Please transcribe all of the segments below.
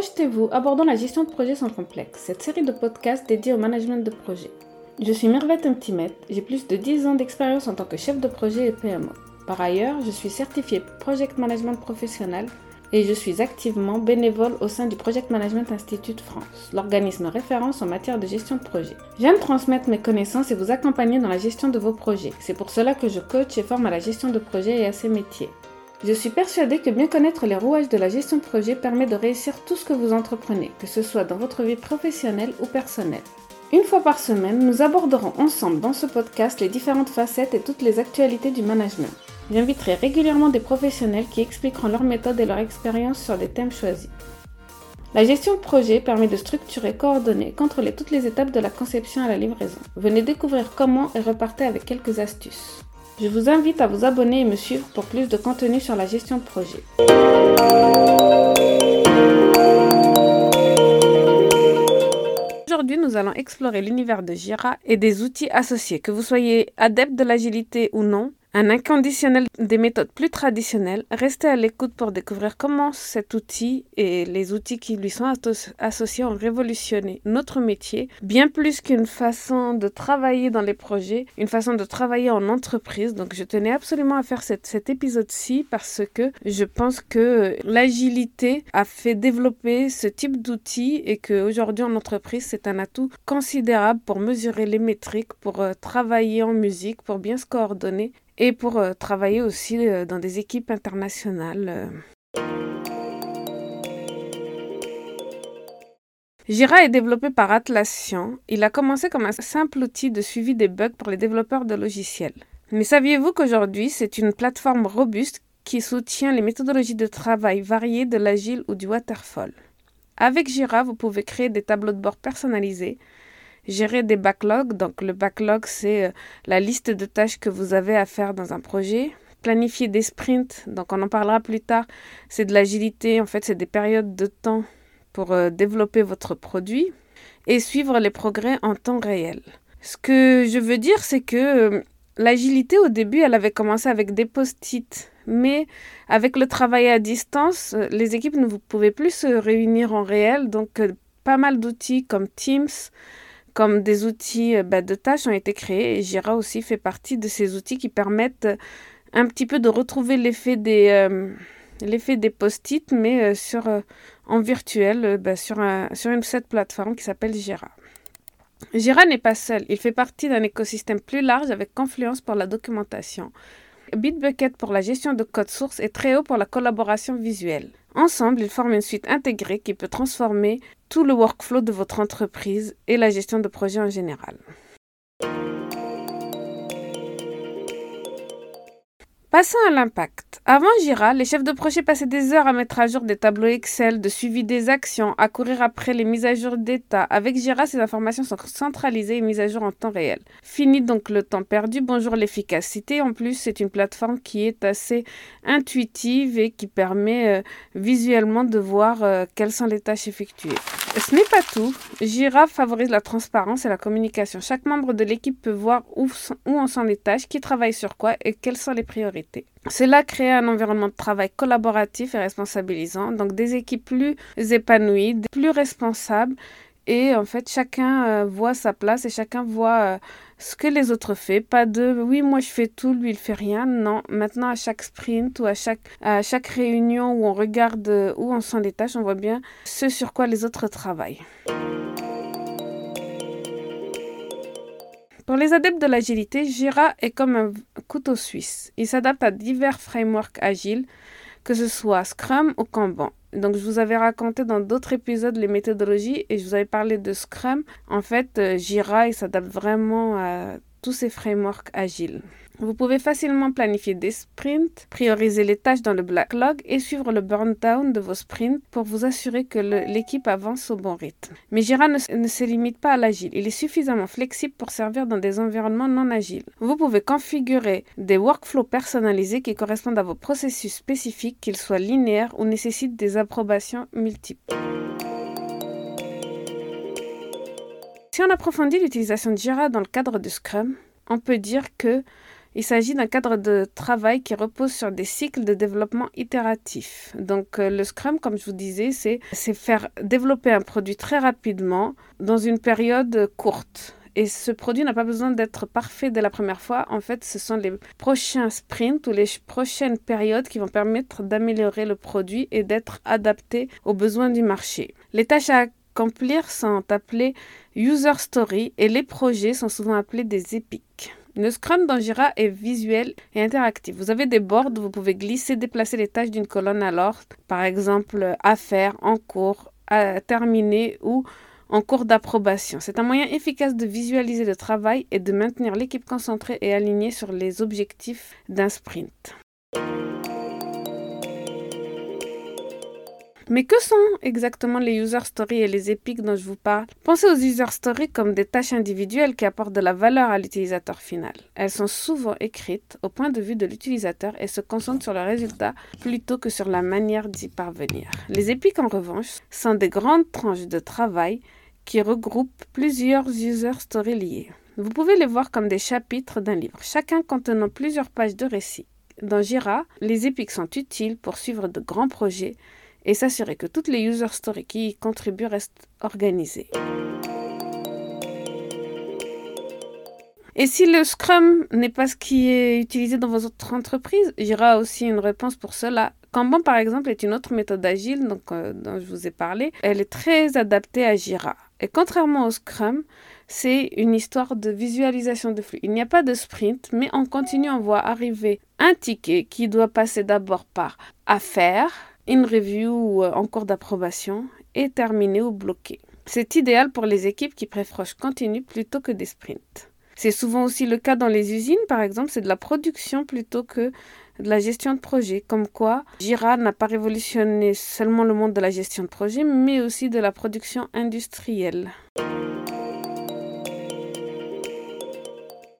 Projetez-vous, abordons la gestion de projet sans complexe, cette série de podcasts dédiée au management de projet. Je suis Mervette Mtimet, j'ai plus de 10 ans d'expérience en tant que chef de projet et PMO. Par ailleurs, je suis certifié Project Management Professionnel et je suis activement bénévole au sein du Project Management Institute France, l'organisme référence en matière de gestion de projet. J'aime transmettre mes connaissances et vous accompagner dans la gestion de vos projets. C'est pour cela que je coach et forme à la gestion de projet et à ses métiers. Je suis persuadée que bien connaître les rouages de la gestion de projet permet de réussir tout ce que vous entreprenez, que ce soit dans votre vie professionnelle ou personnelle. Une fois par semaine, nous aborderons ensemble dans ce podcast les différentes facettes et toutes les actualités du management. J'inviterai régulièrement des professionnels qui expliqueront leurs méthodes et leur expérience sur des thèmes choisis. La gestion de projet permet de structurer, coordonner, contrôler toutes les étapes de la conception à la livraison. Venez découvrir comment et repartez avec quelques astuces. Je vous invite à vous abonner et me suivre pour plus de contenu sur la gestion de projet. Aujourd'hui, nous allons explorer l'univers de Jira et des outils associés. Que vous soyez adepte de l'agilité ou non, un inconditionnel des méthodes plus traditionnelles, restez à l'écoute pour découvrir comment cet outil et les outils qui lui sont associés ont révolutionné notre métier, bien plus qu'une façon de travailler dans les projets, une façon de travailler en entreprise. Donc je tenais absolument à faire cet épisode-ci parce que je pense que l'agilité a fait développer ce type d'outils et qu'aujourd'hui en entreprise, c'est un atout considérable pour mesurer les métriques, pour euh, travailler en musique, pour bien se coordonner et pour euh, travailler aussi euh, dans des équipes internationales. Euh. Jira est développé par Atlassian. Il a commencé comme un simple outil de suivi des bugs pour les développeurs de logiciels. Mais saviez-vous qu'aujourd'hui, c'est une plateforme robuste qui soutient les méthodologies de travail variées de l'agile ou du waterfall? Avec Jira, vous pouvez créer des tableaux de bord personnalisés, gérer des backlogs. Donc le backlog, c'est euh, la liste de tâches que vous avez à faire dans un projet. Planifier des sprints, donc on en parlera plus tard, c'est de l'agilité, en fait c'est des périodes de temps pour euh, développer votre produit et suivre les progrès en temps réel. Ce que je veux dire, c'est que euh, l'agilité au début, elle avait commencé avec des post-it, mais avec le travail à distance, les équipes ne pouvaient plus se réunir en réel, donc pas mal d'outils comme Teams, comme des outils euh, bah, de tâches ont été créés et Jira aussi fait partie de ces outils qui permettent euh, un petit peu de retrouver l'effet des, euh, post-it, mais sur, en virtuel bah, sur une, cette plateforme qui s'appelle Jira. Jira n'est pas seul, il fait partie d'un écosystème plus large avec Confluence pour la documentation, Bitbucket pour la gestion de code source et Trello pour la collaboration visuelle. Ensemble, ils forment une suite intégrée qui peut transformer tout le workflow de votre entreprise et la gestion de projet en général. Passons à l'impact. Avant Jira, les chefs de projet passaient des heures à mettre à jour des tableaux Excel, de suivi des actions, à courir après les mises à jour d'état. Avec Jira, ces informations sont centralisées et mises à jour en temps réel. Fini donc le temps perdu, bonjour l'efficacité. En plus, c'est une plateforme qui est assez intuitive et qui permet euh, visuellement de voir euh, quelles sont les tâches effectuées. Ce n'est pas tout. Jira favorise la transparence et la communication. Chaque membre de l'équipe peut voir où, où en sont les tâches, qui travaille sur quoi et quelles sont les priorités. Cela crée un environnement de travail collaboratif et responsabilisant, donc des équipes plus épanouies, plus responsables et en fait chacun euh, voit sa place et chacun voit euh, ce que les autres font. Pas de oui, moi je fais tout, lui il fait rien. Non, maintenant à chaque sprint ou à chaque, à chaque réunion où on regarde euh, où on les tâches, on voit bien ce sur quoi les autres travaillent. Pour les adeptes de l'agilité, Jira est comme un couteau suisse. Il s'adapte à divers frameworks agiles, que ce soit Scrum ou Kanban. Donc, je vous avais raconté dans d'autres épisodes les méthodologies et je vous avais parlé de Scrum. En fait, euh, Jira, il s'adapte vraiment à tous ces frameworks agiles. Vous pouvez facilement planifier des sprints, prioriser les tâches dans le backlog et suivre le burn down de vos sprints pour vous assurer que l'équipe avance au bon rythme. Mais Jira ne, ne se limite pas à l'agile, il est suffisamment flexible pour servir dans des environnements non agiles. Vous pouvez configurer des workflows personnalisés qui correspondent à vos processus spécifiques, qu'ils soient linéaires ou nécessitent des approbations multiples. Si on approfondit l'utilisation de Jira dans le cadre de Scrum, on peut dire que Il s'agit d'un cadre de travail qui repose sur des cycles de développement itératifs. Donc euh, le Scrum, comme je vous disais, c'est faire développer un produit très rapidement dans une période courte. Et ce produit n'a pas besoin d'être parfait dès la première fois. En fait, ce sont les prochains sprints ou les prochaines périodes qui vont permettre d'améliorer le produit et d'être adapté aux besoins du marché. Les tâches à accomplir sont appelées user story et les projets sont souvent appelés des épiques. Le Scrum dans est visuel et interactif. Vous avez des boards où vous pouvez glisser, déplacer les tâches d'une colonne à l'autre, par exemple à faire, en cours, à terminer ou en cours d'approbation. C'est un moyen efficace de visualiser le travail et de maintenir l'équipe concentrée et alignée sur les objectifs d'un sprint. Mais que sont exactement les user stories et les épiques dont je vous parle? Pensez aux user stories comme des tâches individuelles qui apportent de la valeur à l'utilisateur final. Elles sont souvent écrites au point de vue de l'utilisateur et se concentrent sur le résultat plutôt que sur la manière d'y parvenir. Les épiques, en revanche, sont des grandes tranches de travail qui regroupent plusieurs user stories liées. Vous pouvez les voir comme des chapitres d'un livre, chacun contenant plusieurs pages de récit. Dans Jira, les épiques sont utiles pour suivre de grands projets et s'assurer que toutes les user stories qui y contribuent restent organisées. Et si le Scrum n'est pas ce qui est utilisé dans votre entreprise, Jira a aussi une réponse pour cela. Kanban, par exemple, est une autre méthode agile donc, euh, dont je vous ai parlé. Elle est très adaptée à Jira. Et contrairement au Scrum, c'est une histoire de visualisation de flux. Il n'y a pas de sprint, mais en continu, on voit arriver un ticket qui doit passer d'abord par affaire, une review en cours d'approbation et terminer ou bloquer. C'est idéal pour les équipes qui préfèrent continu plutôt que des sprints. C'est souvent aussi le cas dans les usines, par exemple, c'est de la production plutôt que de la gestion de projet. Comme quoi, Jira n'a pas révolutionné seulement le monde de la gestion de projet, mais aussi de la production industrielle.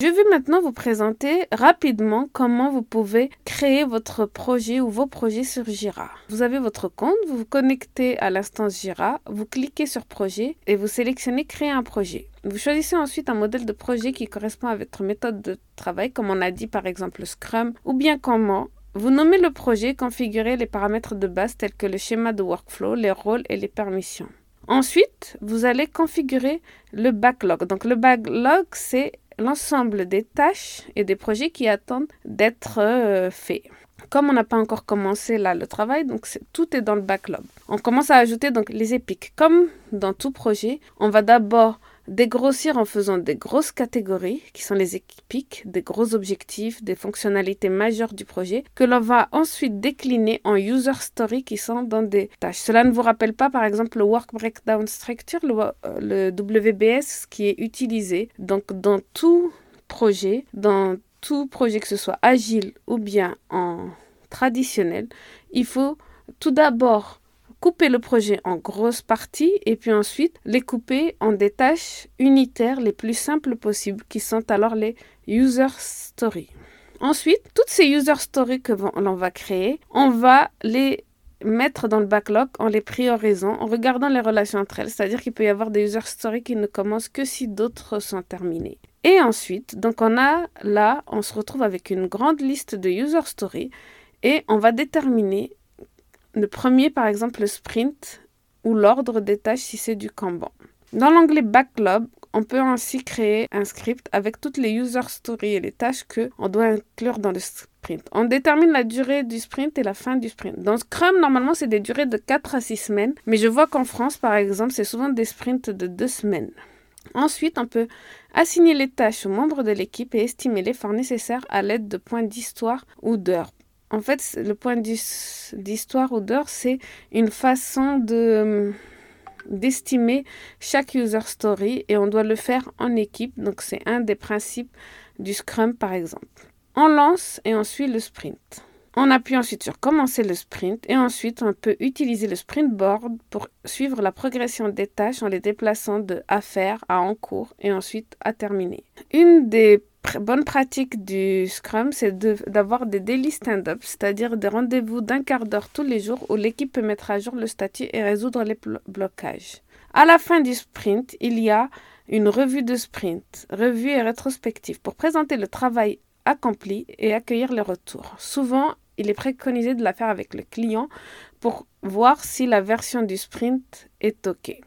Je vais maintenant vous présenter rapidement comment vous pouvez votre projet ou vos projets sur Jira. Vous avez votre compte, vous vous connectez à l'instance Jira, vous cliquez sur projet et vous sélectionnez créer un projet. Vous choisissez ensuite un modèle de projet qui correspond à votre méthode de travail, comme on a dit par exemple Scrum, ou bien comment vous nommez le projet, configurez les paramètres de base tels que le schéma de workflow, les rôles et les permissions. Ensuite, vous allez configurer le backlog. Donc le backlog, c'est l'ensemble des tâches et des projets qui attendent d'être euh, faits. Comme on n'a pas encore commencé là le travail, donc tout est dans le backlog. On commence à ajouter donc les épiques. Comme dans tout projet, on va d'abord dégrossir en faisant des grosses catégories, qui sont les épiques, des gros objectifs, des fonctionnalités majeures du projet, que l'on va ensuite décliner en user story qui sont dans des tâches. Cela ne vous rappelle pas, par exemple, le Work Breakdown Structure, le, WBS, qui est utilisé donc dans tout projet, dans tout projet que ce soit agile ou bien en traditionnel, il faut tout d'abord couper le projet en grosses parties et puis ensuite les couper en des tâches unitaires les plus simples possibles qui sont alors les user stories. Ensuite, toutes ces user stories que l'on va créer, on va les mettre dans le backlog en les priorisant, en regardant les relations entre elles. C'est-à-dire qu'il peut y avoir des user stories qui ne commencent que si d'autres sont terminées. Et ensuite, donc on a là, on se retrouve avec une grande liste de user stories et on va déterminer le premier, par exemple, le sprint ou l'ordre des tâches si c'est du Kanban. Dans l'onglet Backlog, on peut ainsi créer un script avec toutes les user stories et les tâches que on doit inclure dans le sprint. On détermine la durée du sprint et la fin du sprint. Dans Scrum, normalement, c'est des durées de 4 à 6 semaines, mais je vois qu'en France, par exemple, c'est souvent des sprints de 2 semaines. Ensuite, on peut assigner les tâches aux membres de l'équipe et estimer l'effort nécessaire à l'aide de points d'histoire ou d'heures en fait, le point d'histoire ou d'heure, c'est une façon de d'estimer chaque user story et on doit le faire en équipe. Donc, c'est un des principes du Scrum, par exemple. On lance et on suit le sprint. On appuie ensuite sur commencer le sprint et ensuite on peut utiliser le sprint board pour suivre la progression des tâches en les déplaçant de à faire à en cours et ensuite à terminer. Une des bonne pratique du Scrum, c'est d'avoir des daily stand-up, c'est-à-dire des rendez-vous d'un quart d'heure tous les jours où l'équipe peut mettre à jour le statut et résoudre les blocages. À la fin du sprint, il y a une revue de sprint, revue et rétrospective pour présenter le travail accomplie et accueillir les retours. Souvent, il est préconisé de la faire avec le client pour voir si la version du sprint est OK.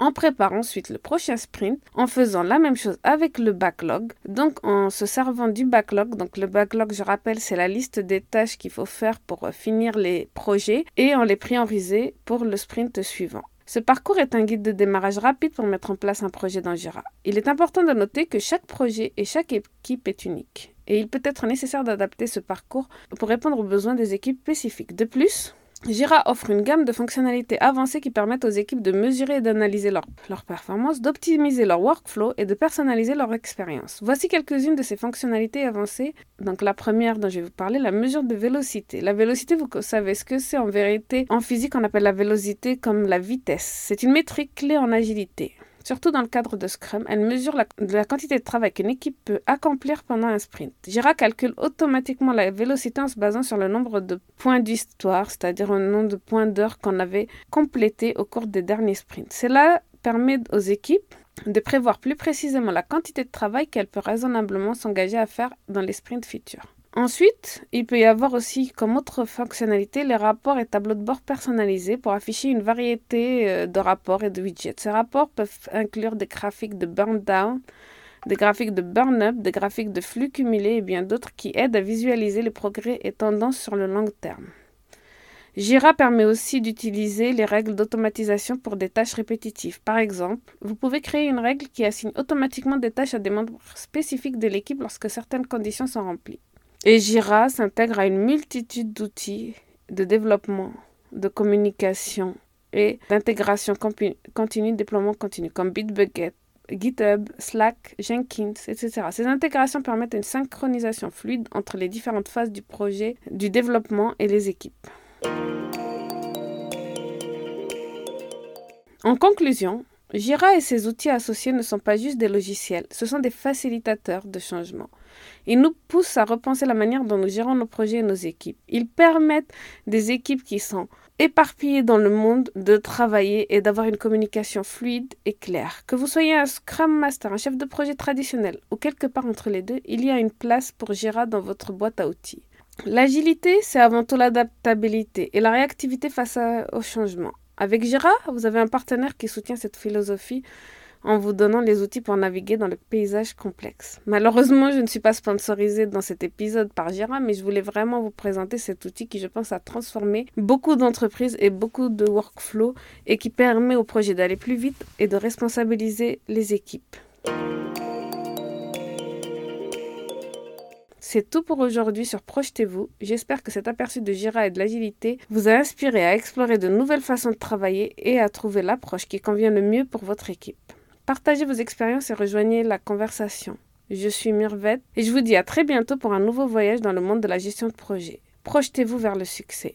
On prépare ensuite le prochain sprint en faisant la même chose avec le backlog. Donc en se servant du backlog, donc le backlog je rappelle c'est la liste des tâches qu'il faut faire pour finir les projets et on les prioriser pour le sprint suivant. Ce parcours est un guide de démarrage rapide pour mettre en place un projet dans Jira. Il est important de noter que chaque projet et chaque équipe est unique et il peut être nécessaire d'adapter ce parcours pour répondre aux besoins des équipes spécifiques. De plus, Jira offre une gamme de fonctionnalités avancées qui permettent aux équipes de mesurer et d'analyser leur, leur performance, d'optimiser leur workflow et de personnaliser leur expérience. Voici quelques-unes de ces fonctionnalités avancées. Donc la première dont je vais vous parler, la mesure de vélocité. La vélocité, vous savez ce que c'est en vérité? En physique, on appelle la vélocité comme la vitesse. C'est une métrique clé en agilité. Surtout dans le cadre de Scrum, elle mesure la, quantité de travail qu'une équipe peut accomplir pendant un sprint. Jira calcule automatiquement la vélocité en se basant sur le nombre de points d'histoire, c'est-à-dire le nombre de points d'heure qu'on avait complétés au cours des derniers sprints. Cela permet aux équipes de prévoir plus précisément la quantité de travail qu'elles peuvent raisonnablement s'engager à faire dans les sprints futurs. Ensuite, il peut y avoir aussi comme autre fonctionnalité les rapports et tableaux de bord personnalisés pour afficher une variété euh, de rapports et de widgets. Ces rapports peuvent inclure des graphiques de burn down, des graphiques de burn up, des graphiques de flux cumulés et bien d'autres qui aident à visualiser les progrès et tendances sur le long terme. Jira permet aussi d'utiliser les règles d'automatisation pour des tâches répétitives. Par exemple, vous pouvez créer une règle qui assigne automatiquement des tâches à des membres spécifiques de l'équipe lorsque certaines conditions sont remplies. Et Jira s'intègre à une multitude d'outils de développement, de communication et d'intégration continue, déploiement continu, comme Bitbucket, GitHub, Slack, Jenkins, etc. Ces intégrations permettent une synchronisation fluide entre les différentes phases du projet, du développement et les équipes. En conclusion, Jira et ses outils associés ne sont pas juste des logiciels, ce sont des facilitateurs de changement. Ils nous poussent à repenser la manière dont nous gérons nos projets et nos équipes. Ils permettent des équipes qui sont éparpillées dans le monde de travailler et d'avoir une communication fluide et claire. Que vous soyez un Scrum Master, un chef de projet traditionnel ou quelque part entre les deux, il y a une place pour Jira dans votre boîte à outils. L'agilité, c'est avant tout l'adaptabilité et la réactivité face au changement. Avec Jira, vous avez un partenaire qui soutient cette philosophie en vous donnant les outils pour naviguer dans le paysage complexe. Malheureusement, je ne suis pas sponsorisée dans cet épisode par Jira, mais je voulais vraiment vous présenter cet outil qui, je pense, a transformé beaucoup d'entreprises et beaucoup de workflows et qui permet au projet d'aller plus vite et de responsabiliser les équipes. C'est tout pour aujourd'hui sur Projetez-vous. J'espère que cet aperçu de Jira et de l'agilité vous a inspiré à explorer de nouvelles façons de travailler et à trouver l'approche qui convient le mieux pour votre équipe. Partagez vos expériences et rejoignez la conversation. Je suis Mirvette et je vous dis à très bientôt pour un nouveau voyage dans le monde de la gestion de projet. Projetez-vous vers le succès.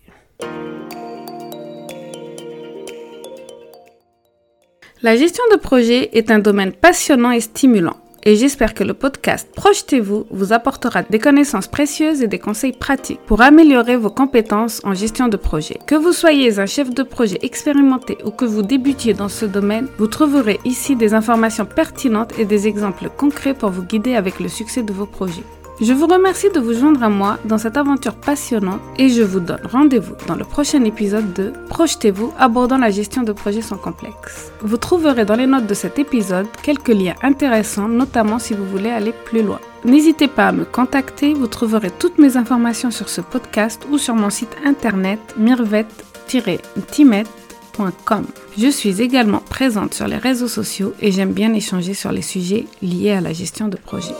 La gestion de projet est un domaine passionnant et stimulant et j'espère que le podcast Projetez-vous vous apportera des connaissances précieuses et des conseils pratiques pour améliorer vos compétences en gestion de projet. Que vous soyez un chef de projet expérimenté ou que vous débutiez dans ce domaine, vous trouverez ici des informations pertinentes et des exemples concrets pour vous guider avec le succès de vos projets. Je vous remercie de vous joindre à moi dans cette aventure passionnante et je vous donne rendez-vous dans le prochain épisode de Projetez-vous abordant la gestion de projets sans complexe. Vous trouverez dans les notes de cet épisode quelques liens intéressants, notamment si vous voulez aller plus loin. N'hésitez pas à me contacter, vous trouverez toutes mes informations sur ce podcast ou sur mon site internet mirvet-timet.com. Je suis également présente sur les réseaux sociaux et j'aime bien échanger sur les sujets liés à la gestion de projet.